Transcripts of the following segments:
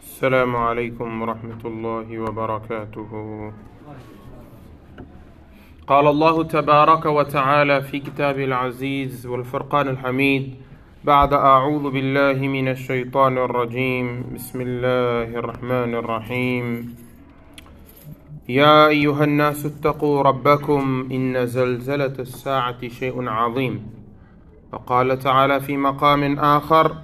السلام عليكم ورحمة الله وبركاته. قال الله تبارك وتعالى في كتابه العزيز والفرقان الحميد بعد أعوذ بالله من الشيطان الرجيم. بسم الله الرحمن الرحيم. يا أيها الناس اتقوا ربكم إن زلزلة الساعة شيء عظيم. وقال تعالى في مقام آخر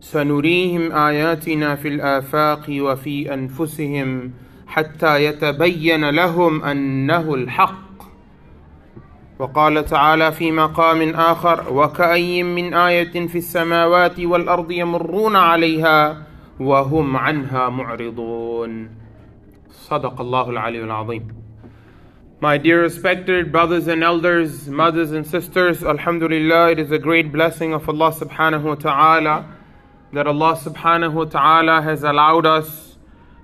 سنريهم آياتنا في الآفاق وفي أنفسهم حتى يتبين لهم أنه الحق. وقال تعالى في مقام آخر وكأي من آية في السماوات والأرض يمرون عليها وهم عنها معرضون. صدق الله العلي العظيم. My dear respected brothers and elders, mothers and sisters, Alhamdulillah, it is a great blessing of Allah subhanahu wa ta'ala that Allah subhanahu wa ta'ala has allowed us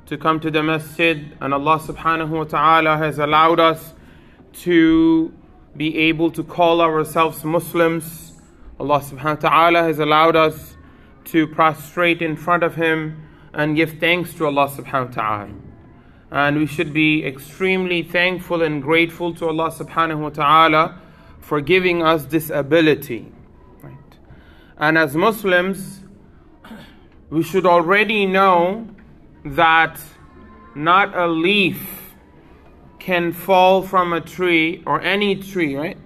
to come to the masjid and Allah subhanahu wa ta'ala has allowed us to be able to call ourselves Muslims. Allah subhanahu wa ta'ala has allowed us to prostrate in front of Him and give thanks to Allah subhanahu wa ta'ala. And we should be extremely thankful and grateful to Allah subhanahu wa ta'ala for giving us this ability. Right? And as Muslims, we should already know that not a leaf can fall from a tree or any tree, right?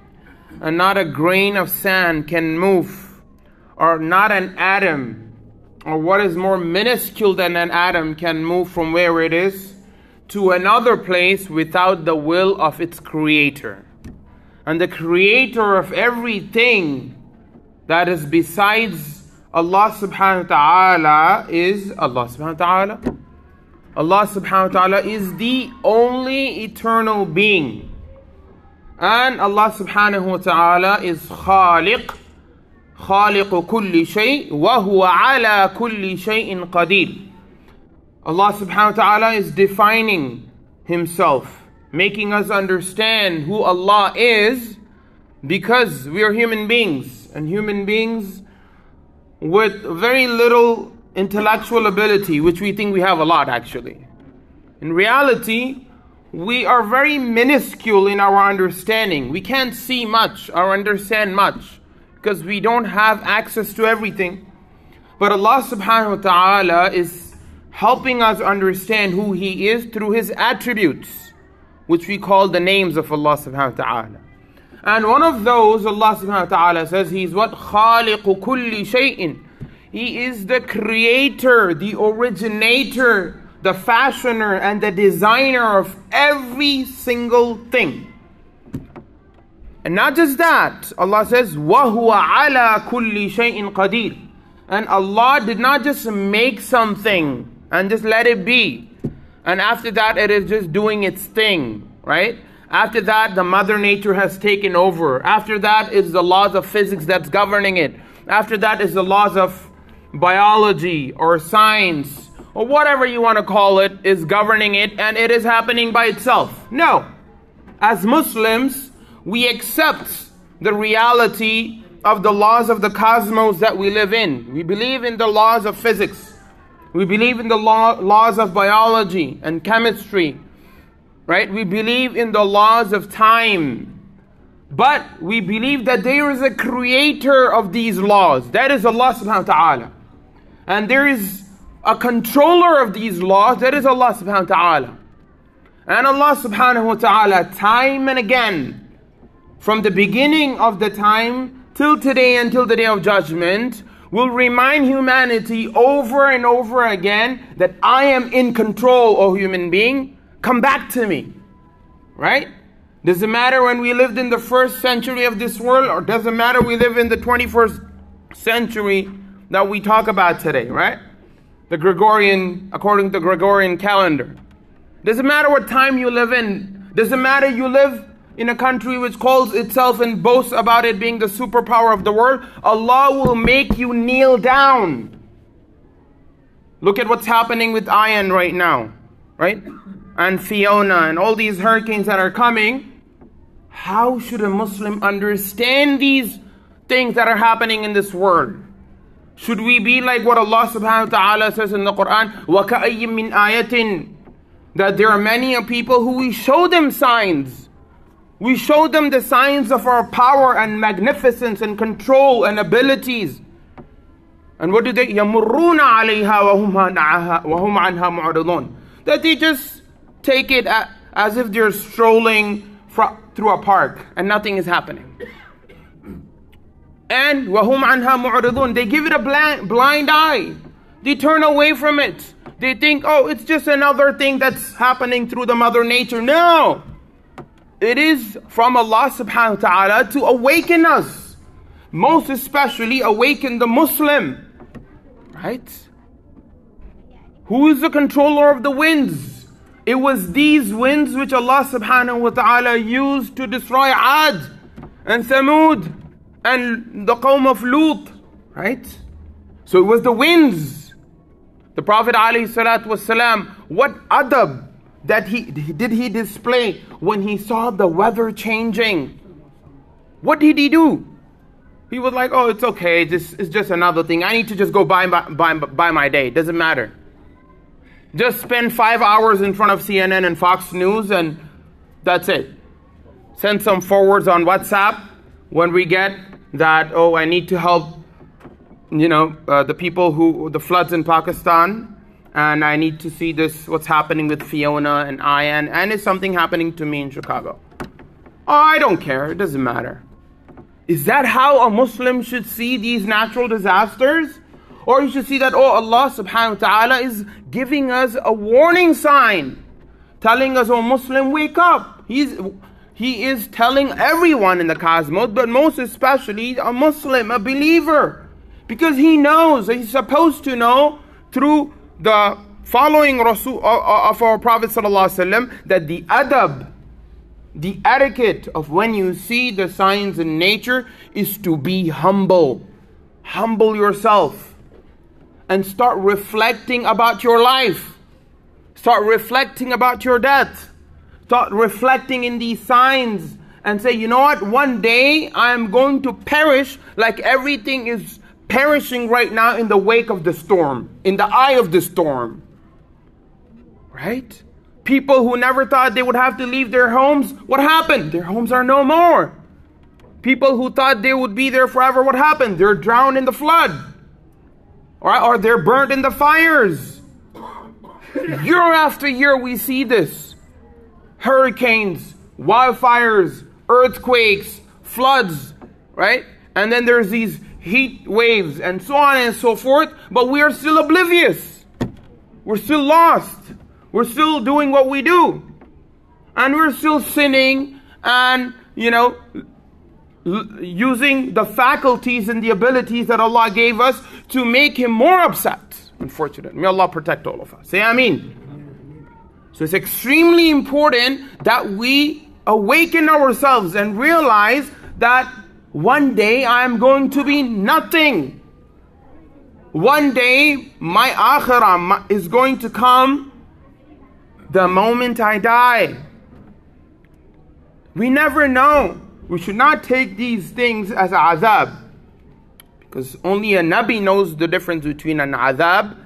And not a grain of sand can move, or not an atom, or what is more minuscule than an atom can move from where it is to another place without the will of its creator. And the creator of everything that is besides Allah subhanahu wa ta'ala is Allah subhanahu wa ta'ala. Allah subhanahu wa ta'ala is the only eternal being. And Allah subhanahu wa ta'ala is khaliq, خالق كل شيء وهو على كل شيء قدير. Allah subhanahu wa ta'ala is defining himself, making us understand who Allah is because we are human beings and human beings with very little intellectual ability, which we think we have a lot actually. In reality, we are very minuscule in our understanding. We can't see much or understand much because we don't have access to everything. But Allah subhanahu wa ta'ala is helping us understand who He is through His attributes, which we call the names of Allah subhanahu wa ta'ala. And one of those, Allah subhanahu wa ta'ala says, He's what? خَالِقُ كُلِّ شَيْءٍ He is the creator, the originator, the fashioner, and the designer of every single thing. And not just that, Allah says, وَهُوَ عَلَى كُلِّ شَيْءٍ قَدِيرٍ And Allah did not just make something and just let it be. And after that, it is just doing its thing, right? After that, the mother nature has taken over. After that is the laws of physics that's governing it. After that is the laws of biology or science or whatever you want to call it is governing it and it is happening by itself. No. As Muslims, we accept the reality of the laws of the cosmos that we live in. We believe in the laws of physics. We believe in the law, laws of biology and chemistry right? We believe in the laws of time. But we believe that there is a creator of these laws. That is Allah subhanahu wa ta'ala. And there is a controller of these laws. That is Allah subhanahu wa ta'ala. And Allah subhanahu wa ta'ala, time and again, from the beginning of the time till today until the day of judgment, will remind humanity over and over again that I am in control, O human being come back to me. Right? Does it matter when we lived in the first century of this world, or does it matter we live in the 21st century that we talk about today, right? The Gregorian, according to the Gregorian calendar. Does it matter what time you live in? Does it matter you live in a country which calls itself and boasts about it being the superpower of the world? Allah will make you kneel down. Look at what's happening with Ian right now, right? and Fiona and all these hurricanes that are coming, how should a Muslim understand these things that are happening in this world? Should we be like what Allah subhanahu wa ta'ala says in the Quran? وَكَأَيٍّ مِّنْ آيَةٍ That there are many people who we show them signs. We show them the signs of our power and magnificence and control and abilities. And what do they? يَمُرُّونَ عَلَيْهَا وَهُمْ عَنْهَا مُعْرِضُونَ That they just take it as if they're strolling through a park and nothing is happening. And وَهُمْ عَنْهَا مُعْرِضُونَ They give it a blind, blind eye. They turn away from it. They think, oh, it's just another thing that's happening through the mother nature. No! It is from Allah subhanahu wa ta'ala to awaken us. Most especially awaken the Muslim. Right? Who is the controller of the winds? It was these winds which Allah subhanahu wa ta'ala used to destroy Ad and Samud and the Qawm of Lut, right? So it was the winds. The Prophet alayhi salatu wasalam, what adab that he did he display when he saw the weather changing? What did he do? He was like, "Oh, it's okay. This is just another thing. I need to just go by by by my day. Doesn't matter." Just spend five hours in front of CNN and Fox News and that's it. Send some forwards on WhatsApp when we get that, oh, I need to help, you know, uh, the people who, the floods in Pakistan, and I need to see this, what's happening with Fiona and Ian, and is something happening to me in Chicago? Oh, I don't care, it doesn't matter. Is that how a Muslim should see these natural disasters? Or you should see that, oh, Allah subhanahu wa ta'ala is giving us a warning sign, telling us, oh, Muslim, wake up. He's he is telling everyone in the cosmos, but most especially a Muslim, a believer. Because he knows, he's supposed to know through the following Rasul, uh, uh, of our Prophet ﷺ that the adab, the etiquette of when you see the signs in nature is to be humble. Humble yourself and start reflecting about your life. Start reflecting about your death start reflecting in these signs and say, you know what, one day I am going to perish like everything is perishing right now in the wake of the storm, in the eye of the storm. Right? People who never thought they would have to leave their homes, what happened? Their homes are no more. People who thought they would be there forever, what happened? They're drowned in the flood. Or, or they're burnt in the fires. year after year, we see this hurricanes, wildfires, earthquakes, floods, right? And then there's these heat waves and so on and so forth, but we are still oblivious. We're still lost. We're still doing what we do. And we're still sinning and, you know, using the faculties and the abilities that Allah gave us to make Him more upset. Unfortunately. May Allah protect all of us. Say Ameen. So it's extremely important that we awaken ourselves and realize that one day I am going to be nothing. One day my akhirah is going to come the moment I die. We never know. We should not take these things as azab. Because only a Nabi knows the difference between an azab,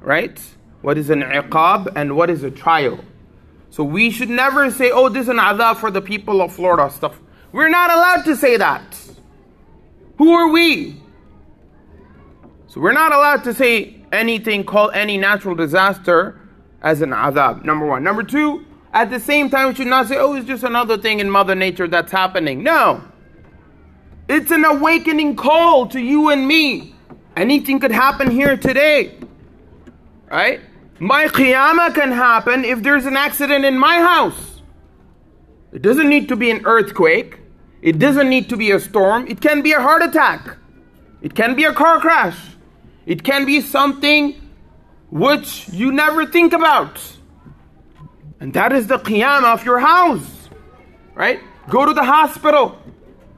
right? what is an iqab, and what is a trial. So we should never say, oh, this is an azab for the people of Florida stuff. We're not allowed to say that. Who are we? So we're not allowed to say anything called any natural disaster as an azab. Number one. Number two, at the same time, we should not say, oh, it's just another thing in Mother Nature that's happening. No. It's an awakening call to you and me. Anything could happen here today. Right? My qiyamah can happen if there's an accident in my house. It doesn't need to be an earthquake. It doesn't need to be a storm. It can be a heart attack. It can be a car crash. It can be something which you never think about. And that is the qiyamah of your house. Right? Go to the hospital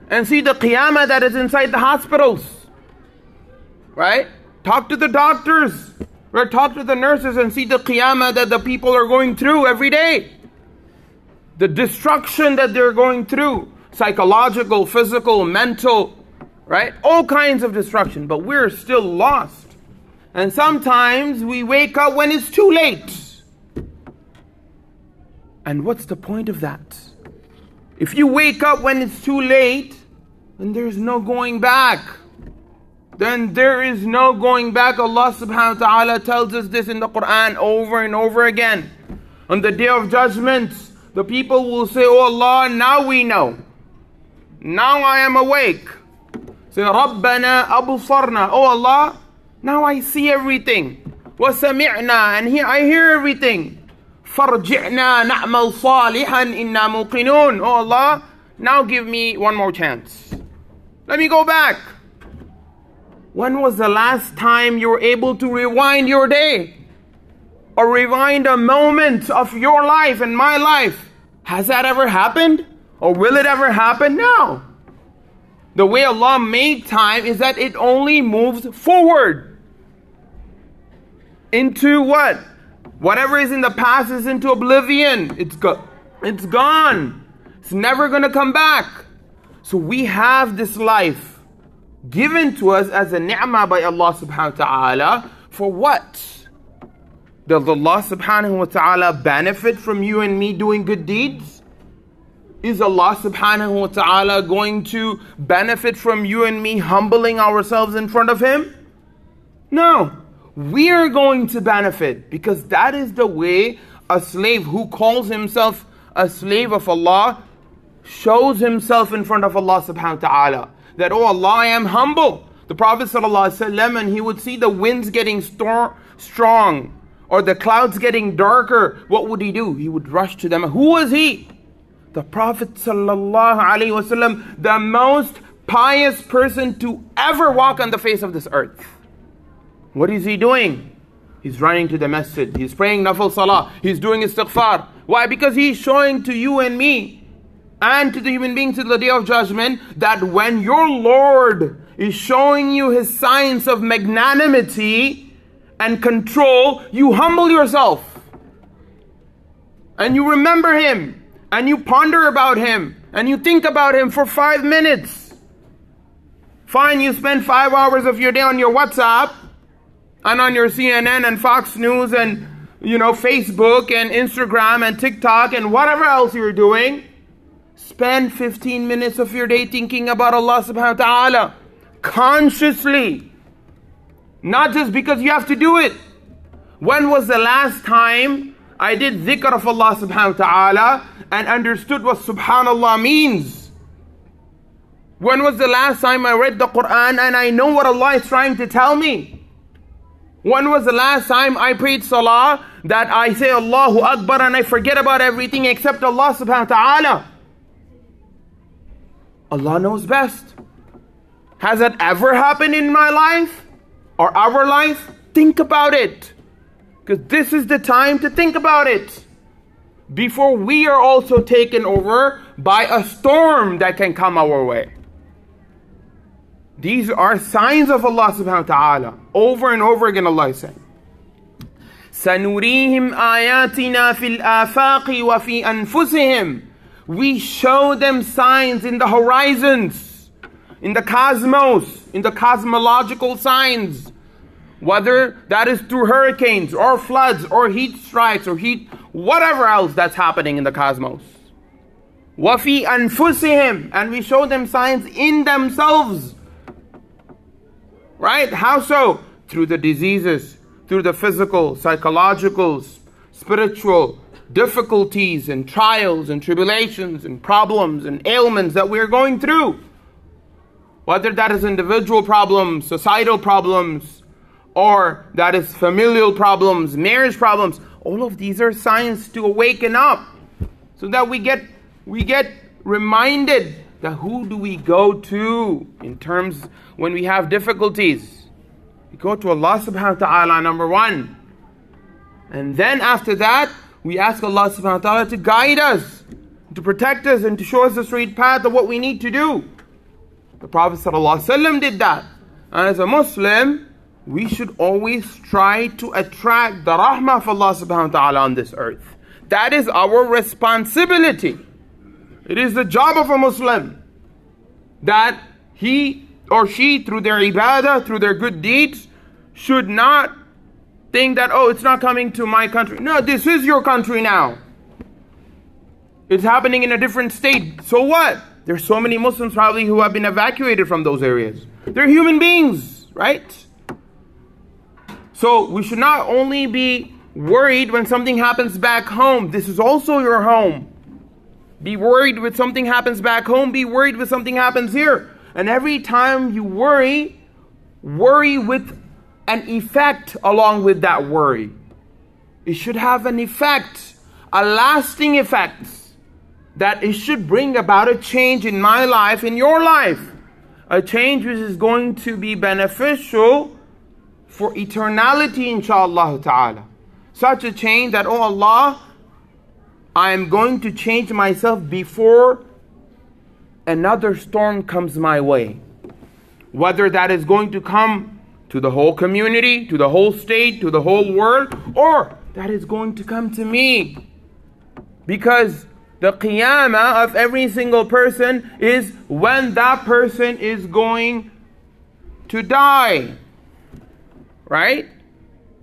and see the qiyamah that is inside the hospitals. Right? Talk to the doctors. Or talk to the nurses and see the qiyamah that the people are going through every day. The destruction that they're going through psychological, physical, mental, right? All kinds of destruction, but we're still lost. And sometimes we wake up when it's too late. And what's the point of that? If you wake up when it's too late, then there's no going back. Then there is no going back. Allah subhanahu wa ta'ala tells us this in the Quran over and over again. On the day of judgment, the people will say, Oh Allah, now we know. Now I am awake. Say, Rabbana absarna. Oh Allah, now I see everything. Wasami'na. And here I hear everything. فارجعنا نعمل صالحا إنا موقنون. Oh Allah, now give me one more chance. Let me go back. When was the last time you were able to rewind your day? Or rewind a moment of your life and my life? Has that ever happened? Or will it ever happen? No. The way Allah made time is that it only moves forward. Into what? Whatever is in the past is into oblivion. It's go- it's gone. It's never gonna come back. So we have this life given to us as a ni'mah by Allah subhanahu wa ta'ala for what? Does Allah subhanahu wa ta'ala benefit from you and me doing good deeds? Is Allah subhanahu wa ta'ala going to benefit from you and me humbling ourselves in front of Him? No. We are going to benefit because that is the way a slave who calls himself a slave of Allah shows himself in front of Allah subhanahu wa ta'ala. That, oh Allah, I am humble. The Prophet ﷺ, and he would see the winds getting strong or the clouds getting darker. What would he do? He would rush to them. Who was he? The Prophet ﷺ, the most pious person to ever walk on the face of this earth. What is he doing? He's running to the masjid. He's praying nafil salah. He's doing istighfar. Why? Because he's showing to you and me and to the human beings to the day of judgment that when your Lord is showing you his signs of magnanimity and control, you humble yourself. And you remember him. And you ponder about him. And you think about him for five minutes. Fine, you spend five hours of your day on your WhatsApp and on your CNN and Fox News and you know Facebook and Instagram and TikTok and whatever else you're doing. Spend 15 minutes of your day thinking about Allah subhanahu wa ta'ala consciously. Not just because you have to do it. When was the last time I did dhikr of Allah subhanahu wa ta'ala and understood what subhanallah means? When was the last time I read the Quran and I know what Allah is trying to tell me? When was the last time I prayed salah that I say Allahu Akbar and I forget about everything except Allah subhanahu wa ta'ala? Allah knows best. Has that ever happened in my life or our life? Think about it. Because this is the time to think about it. Before we are also taken over by a storm that can come our way. These are signs of Allah subhanahu wa ta'ala. Over and over again Allah is saying. سنريهم آياتنا في الآفاق وفي أنفسهم We show them signs in the horizons, in the cosmos, in the cosmological signs. Whether that is through hurricanes or floods or heat strikes or heat, whatever else that's happening in the cosmos. وَفِي أَنفُسِهِمْ And we show them signs in themselves. Right? How so? Through the diseases, through the physical, psychological, spiritual difficulties and trials and tribulations and problems and ailments that we're going through. Whether that is individual problems, societal problems, or that is familial problems, marriage problems, all of these are signs to awaken up so that we get we get reminded that who do we go to in terms when we have difficulties? We go to Allah subhanahu wa ta'ala, number one. And then after that, we ask Allah subhanahu wa ta'ala to guide us, to protect us, and to show us the straight path of what we need to do. The Prophet ﷺ did that. And as a Muslim, we should always try to attract the rahmah of Allah subhanahu wa ta'ala on this earth. That is our responsibility. It is the job of a Muslim that he or she, through their ibadah, through their good deeds, should not think that, oh, it's not coming to my country. No, this is your country now. It's happening in a different state. So what? There's so many Muslims probably who have been evacuated from those areas. They're human beings, right? So we should not only be worried when something happens back home, this is also your home. Be worried when something happens back home, be worried when something happens here. And every time you worry, worry with an effect along with that worry. It should have an effect, a lasting effect, that it should bring about a change in my life, in your life. A change which is going to be beneficial for eternality, inshallah ta'ala. Such a change that, oh Allah, I am going to change myself before another storm comes my way. Whether that is going to come to the whole community, to the whole state, to the whole world, or that is going to come to me. Because the qiyamah of every single person is when that person is going to die. Right?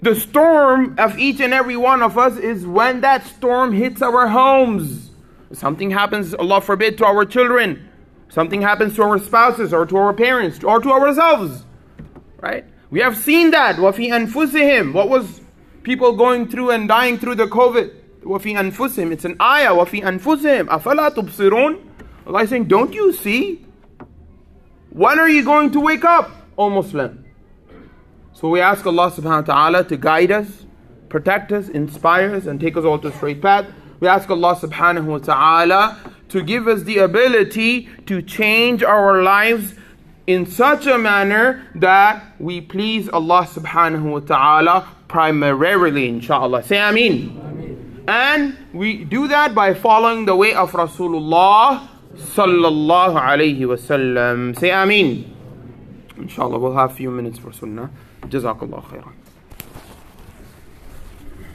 The storm of each and every one of us is when that storm hits our homes. Something happens, Allah forbid, to our children. Something happens to our spouses or to our parents or to ourselves. Right? We have seen that. Wafi anfusihim. What was people going through and dying through the COVID? Wafi anfusihim. It's an ayah. Wafi anfusihim. Afala tubsirun. Allah is saying, don't you see? When are you going to wake up, O Muslim? So we ask Allah subhanahu wa ta'ala to guide us, protect us, inspire us, and take us all to the straight path. We ask Allah subhanahu wa ta'ala to give us the ability to change our lives in such a manner that we please Allah subhanahu wa ta'ala primarily, inshallah. Say Ameen. Ameen. And we do that by following the way of Rasulullah sallallahu alayhi wasallam. Say Ameen. Inshallah, we'll have a few minutes for sunnah. جزاك الله خيرا.